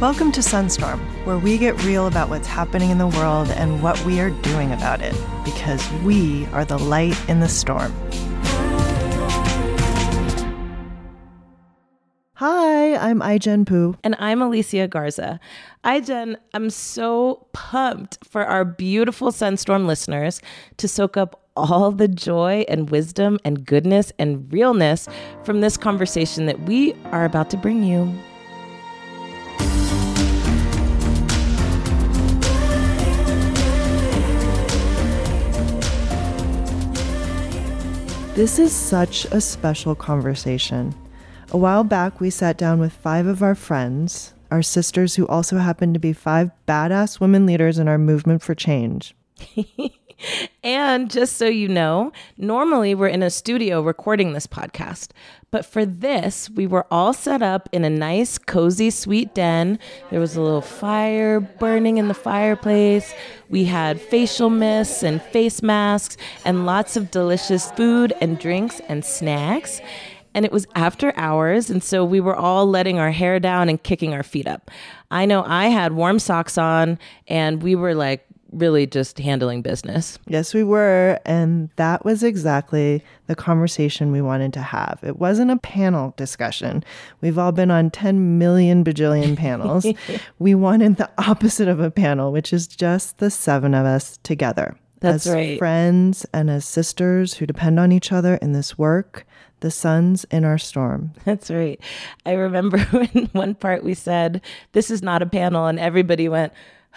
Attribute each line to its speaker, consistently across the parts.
Speaker 1: Welcome to Sunstorm, where we get real about what's happening in the world and what we are doing about it, because we are the light in the storm. Hi, I'm Ai-jen Poo.
Speaker 2: And I'm Alicia Garza. Ai-jen, I'm so pumped for our beautiful Sunstorm listeners to soak up all the joy and wisdom and goodness and realness from this conversation that we are about to bring you.
Speaker 1: This is such a special conversation. A while back, we sat down with five of our friends, our sisters who also happen to be five badass women leaders in our movement for change.
Speaker 2: and just so you know, normally we're in a studio recording this podcast. But for this, we were all set up in a nice, cozy, sweet den. There was a little fire burning in the fireplace. We had facial mists and face masks and lots of delicious food and drinks and snacks and it was after hours. And so we were all letting our hair down and kicking our feet up. I know I had warm socks on, and we were like really just handling business.
Speaker 1: Yes, we were. And that was exactly the conversation we wanted to have. It wasn't a panel discussion. We've all been on 10 million bajillion panels. we wanted the opposite of a panel, which is just the seven of us together.
Speaker 2: That's
Speaker 1: as
Speaker 2: right.
Speaker 1: Friends and as sisters who depend on each other in this work the suns in our storm.
Speaker 2: That's right. I remember when one part we said, This is not a panel, and everybody went,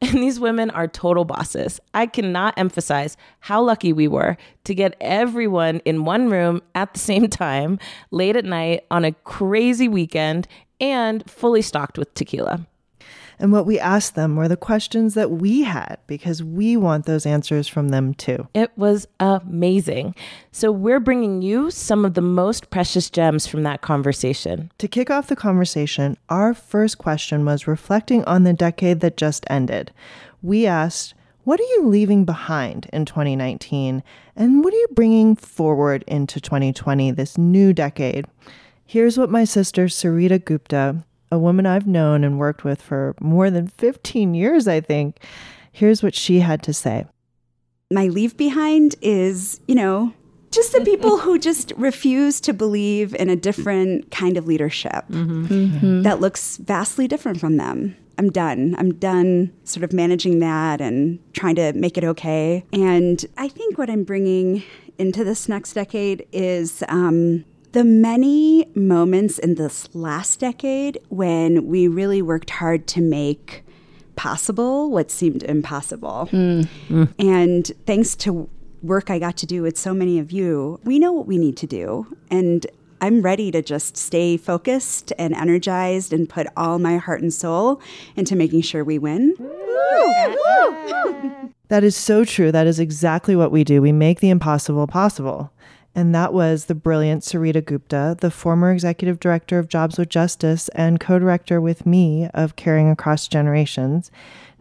Speaker 2: and these women are total bosses. I cannot emphasize how lucky we were to get everyone in one room at the same time, late at night on a crazy weekend, and fully stocked with tequila.
Speaker 1: And what we asked them were the questions that we had because we want those answers from them too.
Speaker 2: It was amazing. So we're bringing you some of the most precious gems from that conversation.
Speaker 1: To kick off the conversation, our first question was reflecting on the decade that just ended. We asked, what are you leaving behind in 2019? And what are you bringing forward into 2020, this new decade? Here's what my sister Sarita Gupta, a woman I've known and worked with for more than 15 years, I think. Here's what she had to say.
Speaker 3: My leave behind is, you know, just the people who just refuse to believe in a different kind of leadership mm-hmm. Mm-hmm. that looks vastly different from them. I'm done. I'm done sort of managing that and trying to make it okay. And I think what I'm bringing into this next decade is um, the many moments in this last decade when we really worked hard to make possible what seemed impossible. Mm. Mm. And thanks to work I got to do with so many of you, we know what we need to do. And I'm ready to just stay focused and energized and put all my heart and soul into making sure we win.
Speaker 1: That is so true. That is exactly what we do. We make the impossible possible. And that was the brilliant Sarita Gupta, the former executive director of Jobs with Justice and co director with me of Caring Across Generations.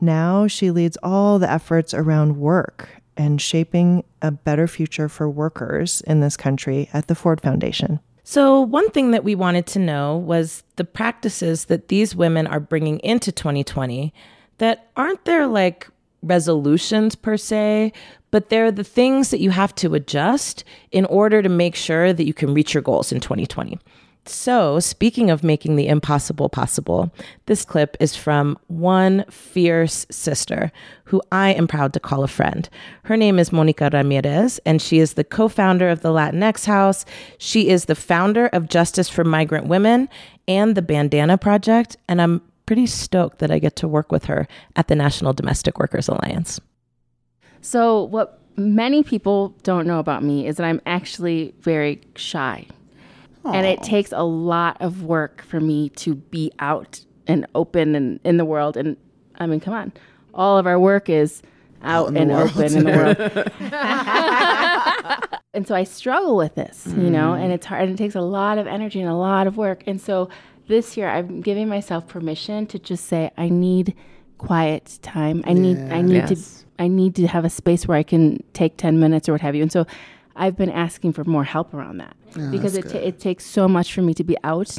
Speaker 1: Now she leads all the efforts around work and shaping a better future for workers in this country at the Ford Foundation.
Speaker 2: So, one thing that we wanted to know was the practices that these women are bringing into 2020 that aren't there like resolutions per se, but they're the things that you have to adjust in order to make sure that you can reach your goals in 2020. So, speaking of making the impossible possible, this clip is from one fierce sister who I am proud to call a friend. Her name is Monica Ramirez, and she is the co founder of the Latinx House. She is the founder of Justice for Migrant Women and the Bandana Project. And I'm pretty stoked that I get to work with her at the National Domestic Workers Alliance.
Speaker 4: So, what many people don't know about me is that I'm actually very shy. Aww. And it takes a lot of work for me to be out and open and in the world. And I mean, come on, all of our work is out, out and open in the world. and so I struggle with this, mm. you know, and it's hard and it takes a lot of energy and a lot of work. And so this year I'm giving myself permission to just say I need quiet time. I need I need yes. to I need to have a space where I can take 10 minutes or what have you. And so I've been asking for more help around that oh, because it, t- it takes so much for me to be out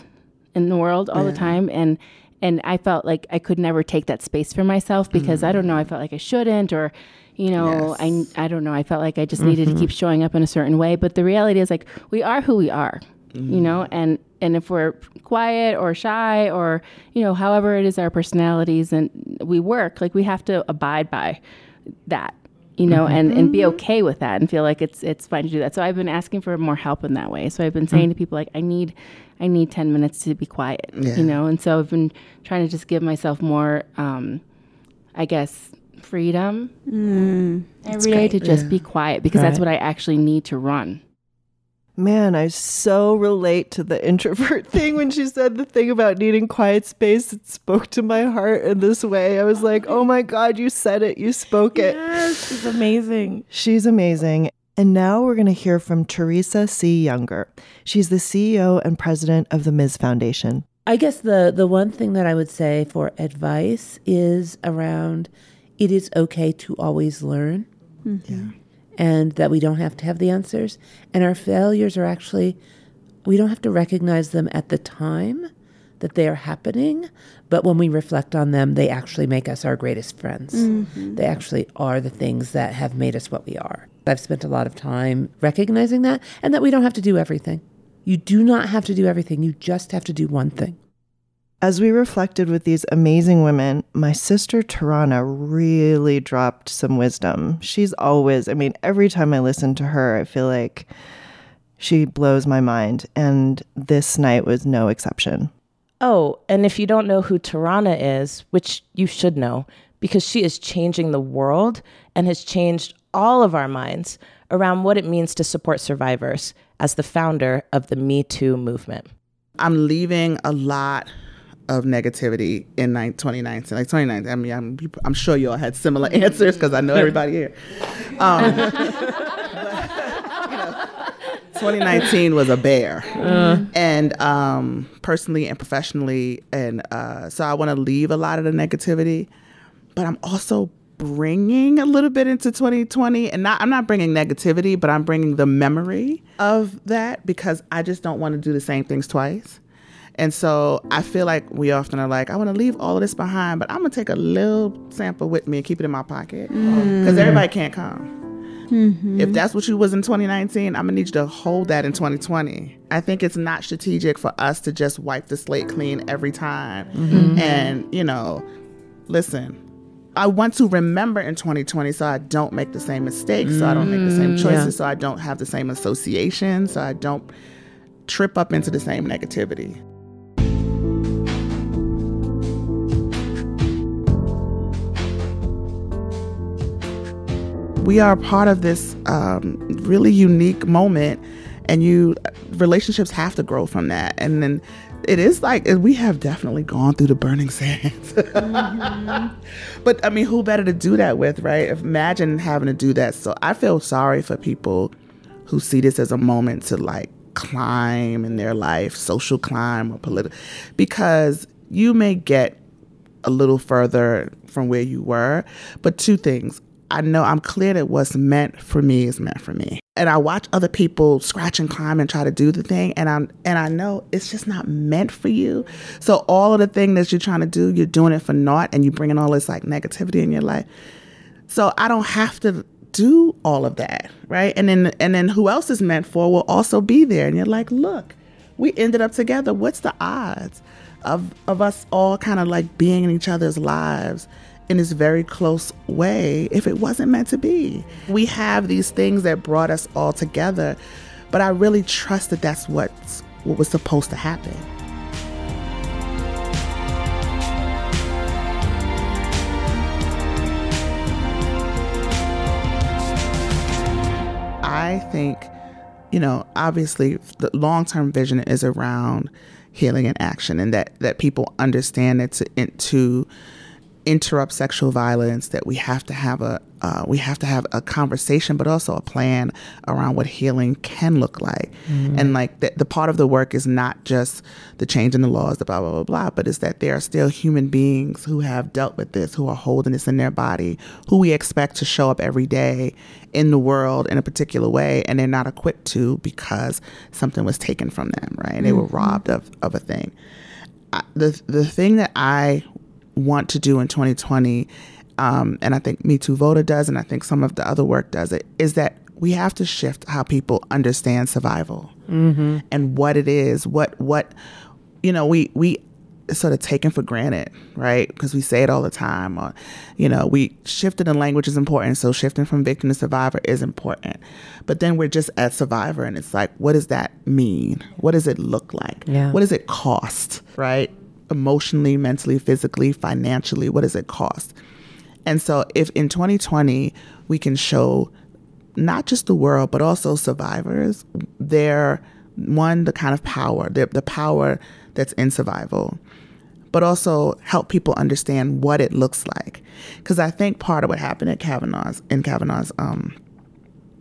Speaker 4: in the world all yeah. the time and and I felt like I could never take that space for myself because mm-hmm. I don't know, I felt like I shouldn't or you know, yes. I I don't know, I felt like I just mm-hmm. needed to keep mm-hmm. showing up in a certain way, but the reality is like we are who we are. Mm-hmm. You know, and and if we're quiet or shy or you know however it is our personalities and we work like we have to abide by that you know mm-hmm. and and be mm-hmm. okay with that and feel like it's it's fine to do that so i've been asking for more help in that way so i've been saying mm-hmm. to people like i need i need 10 minutes to be quiet yeah. you know and so i've been trying to just give myself more um i guess freedom mm, every day to just yeah. be quiet because right. that's what i actually need to run
Speaker 1: Man, I so relate to the introvert thing when she said the thing about needing quiet space. It spoke to my heart in this way. I was like, oh my God, you said it. You spoke it.
Speaker 2: Yes, she's amazing.
Speaker 1: She's amazing. And now we're going to hear from Teresa C. Younger. She's the CEO and president of the Ms. Foundation.
Speaker 5: I guess the, the one thing that I would say for advice is around it is okay to always learn. Mm-hmm. Yeah and that we don't have to have the answers. And our failures are actually, we don't have to recognize them at the time that they are happening, but when we reflect on them, they actually make us our greatest friends. Mm-hmm. They actually are the things that have made us what we are. I've spent a lot of time recognizing that and that we don't have to do everything. You do not have to do everything, you just have to do one thing.
Speaker 1: As we reflected with these amazing women, my sister Tarana really dropped some wisdom. She's always, I mean, every time I listen to her, I feel like she blows my mind. And this night was no exception.
Speaker 2: Oh, and if you don't know who Tarana is, which you should know, because she is changing the world and has changed all of our minds around what it means to support survivors as the founder of the Me Too movement.
Speaker 6: I'm leaving a lot of negativity in 2019. Like 2019, I mean, I'm, I'm sure you all had similar answers because I know everybody here. Um, but, you know, 2019 was a bear, uh. and um, personally and professionally, and uh, so I want to leave a lot of the negativity, but I'm also bringing a little bit into 2020 and not I'm not bringing negativity but I'm bringing the memory of that because I just don't want to do the same things twice. And so I feel like we often are like, I want to leave all of this behind, but I'm gonna take a little sample with me and keep it in my pocket because mm. everybody can't come. Mm-hmm. If that's what you was in 2019, I'm gonna need you to hold that in 2020. I think it's not strategic for us to just wipe the slate clean every time. Mm-hmm. And you know, listen, I want to remember in 2020 so I don't make the same mistakes, so I don't make the same mm, choices, yeah. so I don't have the same associations, so I don't trip up into the same negativity. We are part of this um, really unique moment and you relationships have to grow from that. And then it is like we have definitely gone through the burning sands. Mm-hmm. but i mean who better to do that with right? Imagine having to do that. So i feel sorry for people who see this as a moment to like climb in their life social climb or political because you may get a little further from where you were. But two things I know I'm clear that what's meant for me is meant for me. And I watch other people scratch and climb and try to do the thing and I'm and I know it's just not meant for you. So all of the thing that you're trying to do, you're doing it for naught and you're bringing all this like negativity in your life. So I don't have to do all of that, right? And then and then who else is meant for will also be there and you're like, "Look, we ended up together. What's the odds of of us all kind of like being in each other's lives?" In this very close way if it wasn't meant to be. We have these things that brought us all together, but I really trust that that's what's, what was supposed to happen. I think, you know, obviously the long term vision is around healing and action, and that that people understand it to, to interrupt sexual violence that we have to have a uh, we have to have a conversation but also a plan around what healing can look like mm-hmm. and like the, the part of the work is not just the change in the laws the blah blah blah blah but is that there are still human beings who have dealt with this who are holding this in their body who we expect to show up every day in the world in a particular way and they're not equipped to because something was taken from them right mm-hmm. they were mm-hmm. robbed of, of a thing I, the the thing that I want to do in 2020, um, and I think Me Too Voter does, and I think some of the other work does it, is that we have to shift how people understand survival mm-hmm. and what it is. What what you know we we sort of taken for granted, right? Because we say it all the time. Or, you know, we shifting the language is important, so shifting from victim to survivor is important. But then we're just at survivor, and it's like, what does that mean? What does it look like?
Speaker 5: Yeah.
Speaker 6: What does it cost, right? Emotionally, mentally, physically, financially, what does it cost? And so, if in 2020 we can show not just the world, but also survivors, their one, the kind of power, the, the power that's in survival, but also help people understand what it looks like. Because I think part of what happened at Kavanaugh's, in Kavanaugh's, um,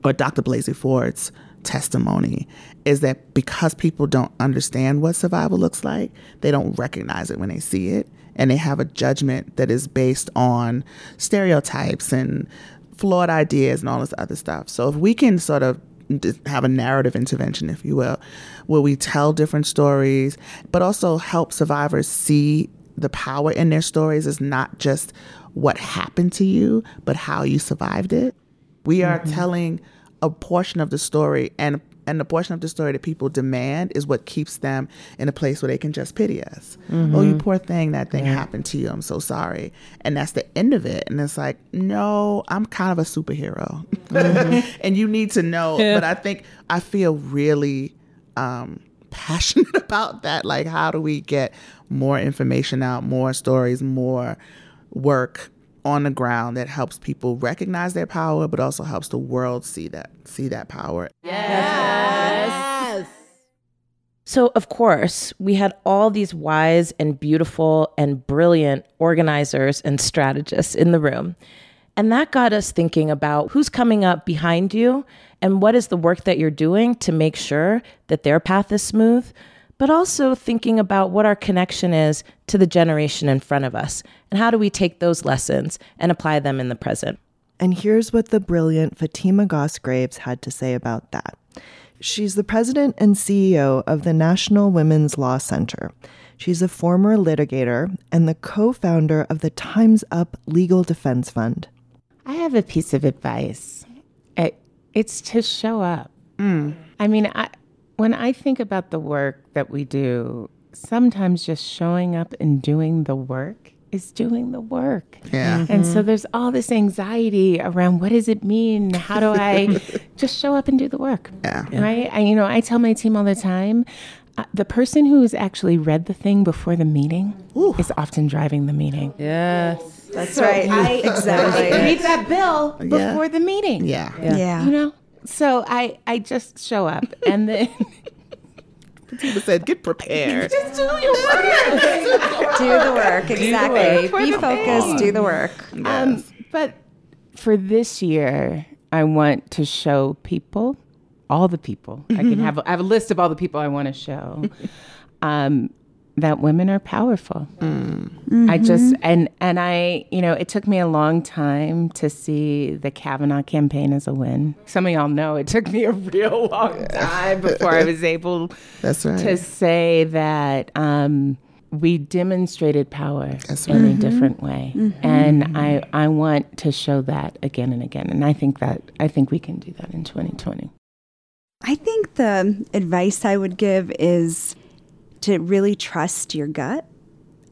Speaker 6: or Dr. Blasey Ford's testimony is that because people don't understand what survival looks like, they don't recognize it when they see it. And they have a judgment that is based on stereotypes and flawed ideas and all this other stuff. So if we can sort of have a narrative intervention, if you will, where we tell different stories, but also help survivors see the power in their stories is not just what happened to you, but how you survived it. We are mm-hmm. telling a portion of the story and and the portion of the story that people demand is what keeps them in a place where they can just pity us. Mm-hmm. Oh, you poor thing, that thing yeah. happened to you. I'm so sorry. And that's the end of it. And it's like, no, I'm kind of a superhero. Mm-hmm. and you need to know. Yeah. But I think I feel really um, passionate about that. Like, how do we get more information out, more stories, more work on the ground that helps people recognize their power, but also helps the world see that see that power.
Speaker 2: Yes. So of course, we had all these wise and beautiful and brilliant organizers and strategists in the room. And that got us thinking about who's coming up behind you and what is the work that you're doing to make sure that their path is smooth but also thinking about what our connection is to the generation in front of us and how do we take those lessons and apply them in the present.
Speaker 1: And here's what the brilliant Fatima Goss Graves had to say about that. She's the president and CEO of the National Women's Law Center. She's a former litigator and the co founder of the Time's Up Legal Defense Fund.
Speaker 7: I have a piece of advice it, it's to show up. Mm. I mean, I, when I think about the work that we do, sometimes just showing up and doing the work is doing the work.
Speaker 6: Yeah.
Speaker 7: Mm-hmm. And so there's all this anxiety around what does it mean? How do I just show up and do the work?
Speaker 6: Yeah.
Speaker 7: Right? I, you know, I tell my team all the time, uh, the person who's actually read the thing before the meeting Ooh. is often driving the meeting.
Speaker 5: Yes.
Speaker 3: That's so right. I, exactly.
Speaker 7: Read that bill before
Speaker 6: yeah.
Speaker 7: the meeting.
Speaker 6: Yeah.
Speaker 3: yeah. yeah.
Speaker 7: You know? So I, I just show up and then
Speaker 6: Fatima said, get prepared.
Speaker 7: Just do your work.
Speaker 3: do the work, exactly. The work. Be focused, do the work.
Speaker 7: Yes. Um, but for this year, I want to show people, all the people. Mm-hmm. I can have a, I have a list of all the people I want to show. Um, that women are powerful. Mm. Mm-hmm. I just and and I, you know, it took me a long time to see the Kavanaugh campaign as a win. Some of y'all know it took me a real long time before I was able
Speaker 6: That's right.
Speaker 7: to say that um, we demonstrated power That's in right. a different way. Mm-hmm. And I I want to show that again and again. And I think that I think we can do that in 2020.
Speaker 3: I think the advice I would give is to really trust your gut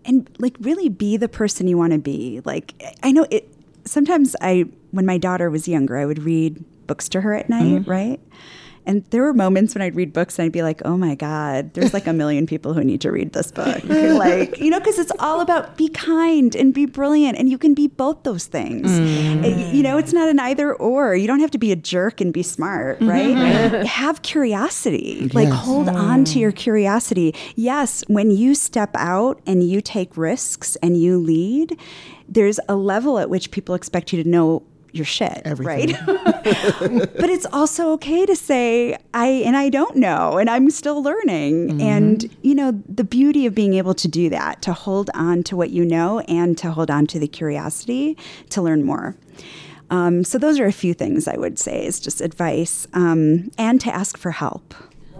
Speaker 3: and like really be the person you want to be. Like I know it sometimes I when my daughter was younger, I would read books to her at night, mm-hmm. right? And there were moments when I'd read books and I'd be like, oh my God, there's like a million people who need to read this book. like, you know, because it's all about be kind and be brilliant. And you can be both those things. Mm. It, you know, it's not an either or. You don't have to be a jerk and be smart, mm-hmm. right? Mm-hmm. Have curiosity. Yes. Like, hold mm. on to your curiosity. Yes, when you step out and you take risks and you lead, there's a level at which people expect you to know your shit,
Speaker 6: Everything.
Speaker 3: right? but it's also okay to say I and I don't know and I'm still learning. Mm-hmm. And you know, the beauty of being able to do that, to hold on to what you know and to hold on to the curiosity to learn more. Um, so those are a few things I would say is just advice um, and to ask for help.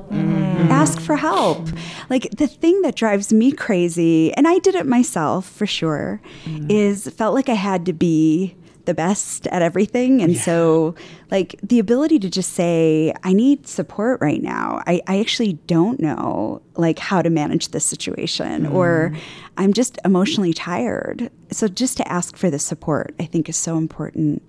Speaker 3: Mm-hmm. Ask for help. Like the thing that drives me crazy, and I did it myself for sure, mm-hmm. is felt like I had to be the best at everything. And yeah. so, like, the ability to just say, I need support right now. I, I actually don't know, like, how to manage this situation, mm. or I'm just emotionally tired. So, just to ask for the support, I think is so important.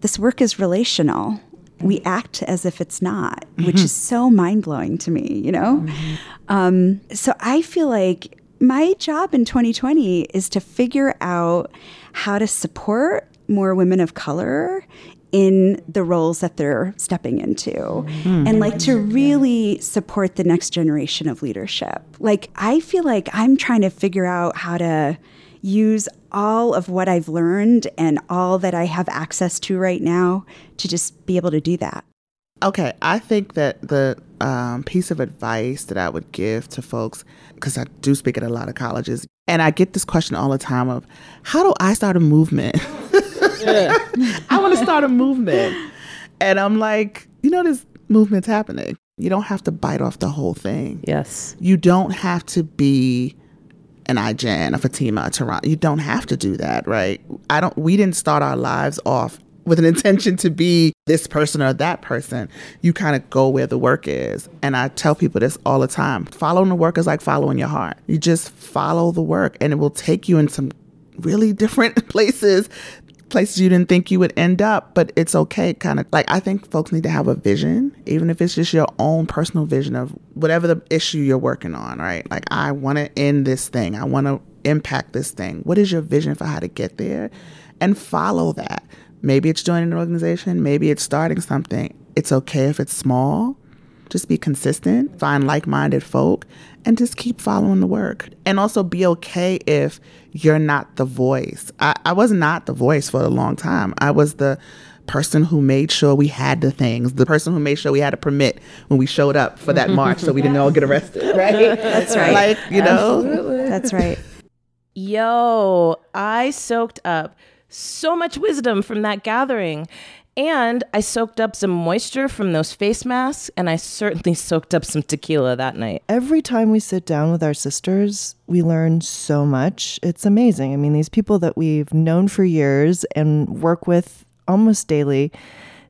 Speaker 3: This work is relational. We act as if it's not, mm-hmm. which is so mind blowing to me, you know? Mm-hmm. Um, so, I feel like my job in 2020 is to figure out how to support more women of color in the roles that they're stepping into mm-hmm. and like to really support the next generation of leadership. Like, I feel like I'm trying to figure out how to use all of what I've learned and all that I have access to right now to just be able to do that.
Speaker 6: Okay, I think that the um, piece of advice that I would give to folks, because I do speak at a lot of colleges, and I get this question all the time of, how do I start a movement? I want to start a movement. And I'm like, you know, this movement's happening. You don't have to bite off the whole thing.
Speaker 2: Yes.
Speaker 6: You don't have to be an Ai-jen, a Fatima, a Tarana. You don't have to do that, right? I don't we didn't start our lives off with an intention to be this person or that person. You kind of go where the work is. And I tell people this all the time. Following the work is like following your heart. You just follow the work and it will take you in some really different places places you didn't think you would end up, but it's okay. Kind of like I think folks need to have a vision, even if it's just your own personal vision of whatever the issue you're working on, right? Like, I want to end this thing, I want to impact this thing. What is your vision for how to get there? And follow that. Maybe it's joining an organization, maybe it's starting something. It's okay if it's small. Just be consistent, find like minded folk, and just keep following the work. And also be okay if you're not the voice. I, I was not the voice for a long time. I was the person who made sure we had the things, the person who made sure we had a permit when we showed up for that march so we didn't all get arrested, right?
Speaker 3: That's right.
Speaker 6: Like, you know,
Speaker 3: Absolutely. that's right.
Speaker 2: Yo, I soaked up so much wisdom from that gathering. And I soaked up some moisture from those face masks, and I certainly soaked up some tequila that night.
Speaker 1: Every time we sit down with our sisters, we learn so much. It's amazing. I mean, these people that we've known for years and work with almost daily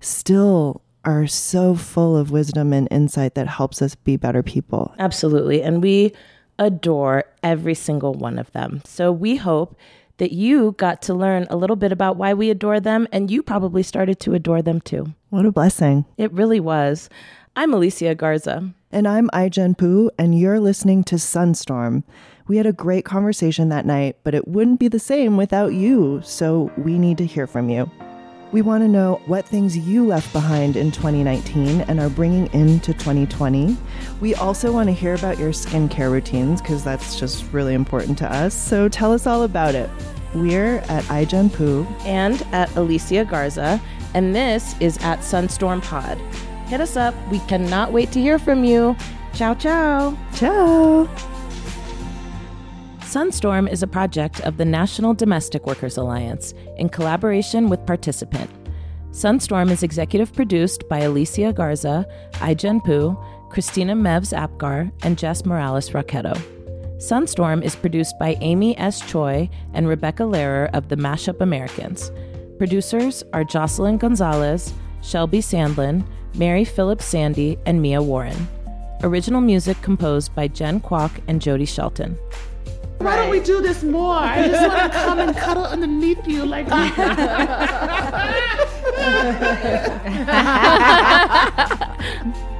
Speaker 1: still are so full of wisdom and insight that helps us be better people.
Speaker 2: Absolutely. And we adore every single one of them. So we hope that you got to learn a little bit about why we adore them, and you probably started to adore them too.
Speaker 1: What a blessing.
Speaker 2: It really was. I'm Alicia Garza.
Speaker 1: And I'm Ai-jen Poo, and you're listening to Sunstorm. We had a great conversation that night, but it wouldn't be the same without you, so we need to hear from you. We want to know what things you left behind in 2019 and are bringing into 2020. We also want to hear about your skincare routines because that's just really important to us. So tell us all about it. We're at Ai-jen Poo
Speaker 2: and at Alicia Garza, and this is at Sunstorm Pod. Hit us up. We cannot wait to hear from you. Ciao, ciao.
Speaker 1: Ciao.
Speaker 2: Sunstorm is a project of the National Domestic Workers Alliance in collaboration with Participant. Sunstorm is executive produced by Alicia Garza, Ai-jen Poo, Christina Mevs Apgar, and Jess Morales Rocketto. Sunstorm is produced by Amy S. Choi and Rebecca Lehrer of the Mashup Americans. Producers are Jocelyn Gonzalez, Shelby Sandlin, Mary Phillips Sandy, and Mia Warren. Original music composed by Jen Kwok and Jody Shelton.
Speaker 6: Why don't we do this more? I just want to come and cuddle underneath you like.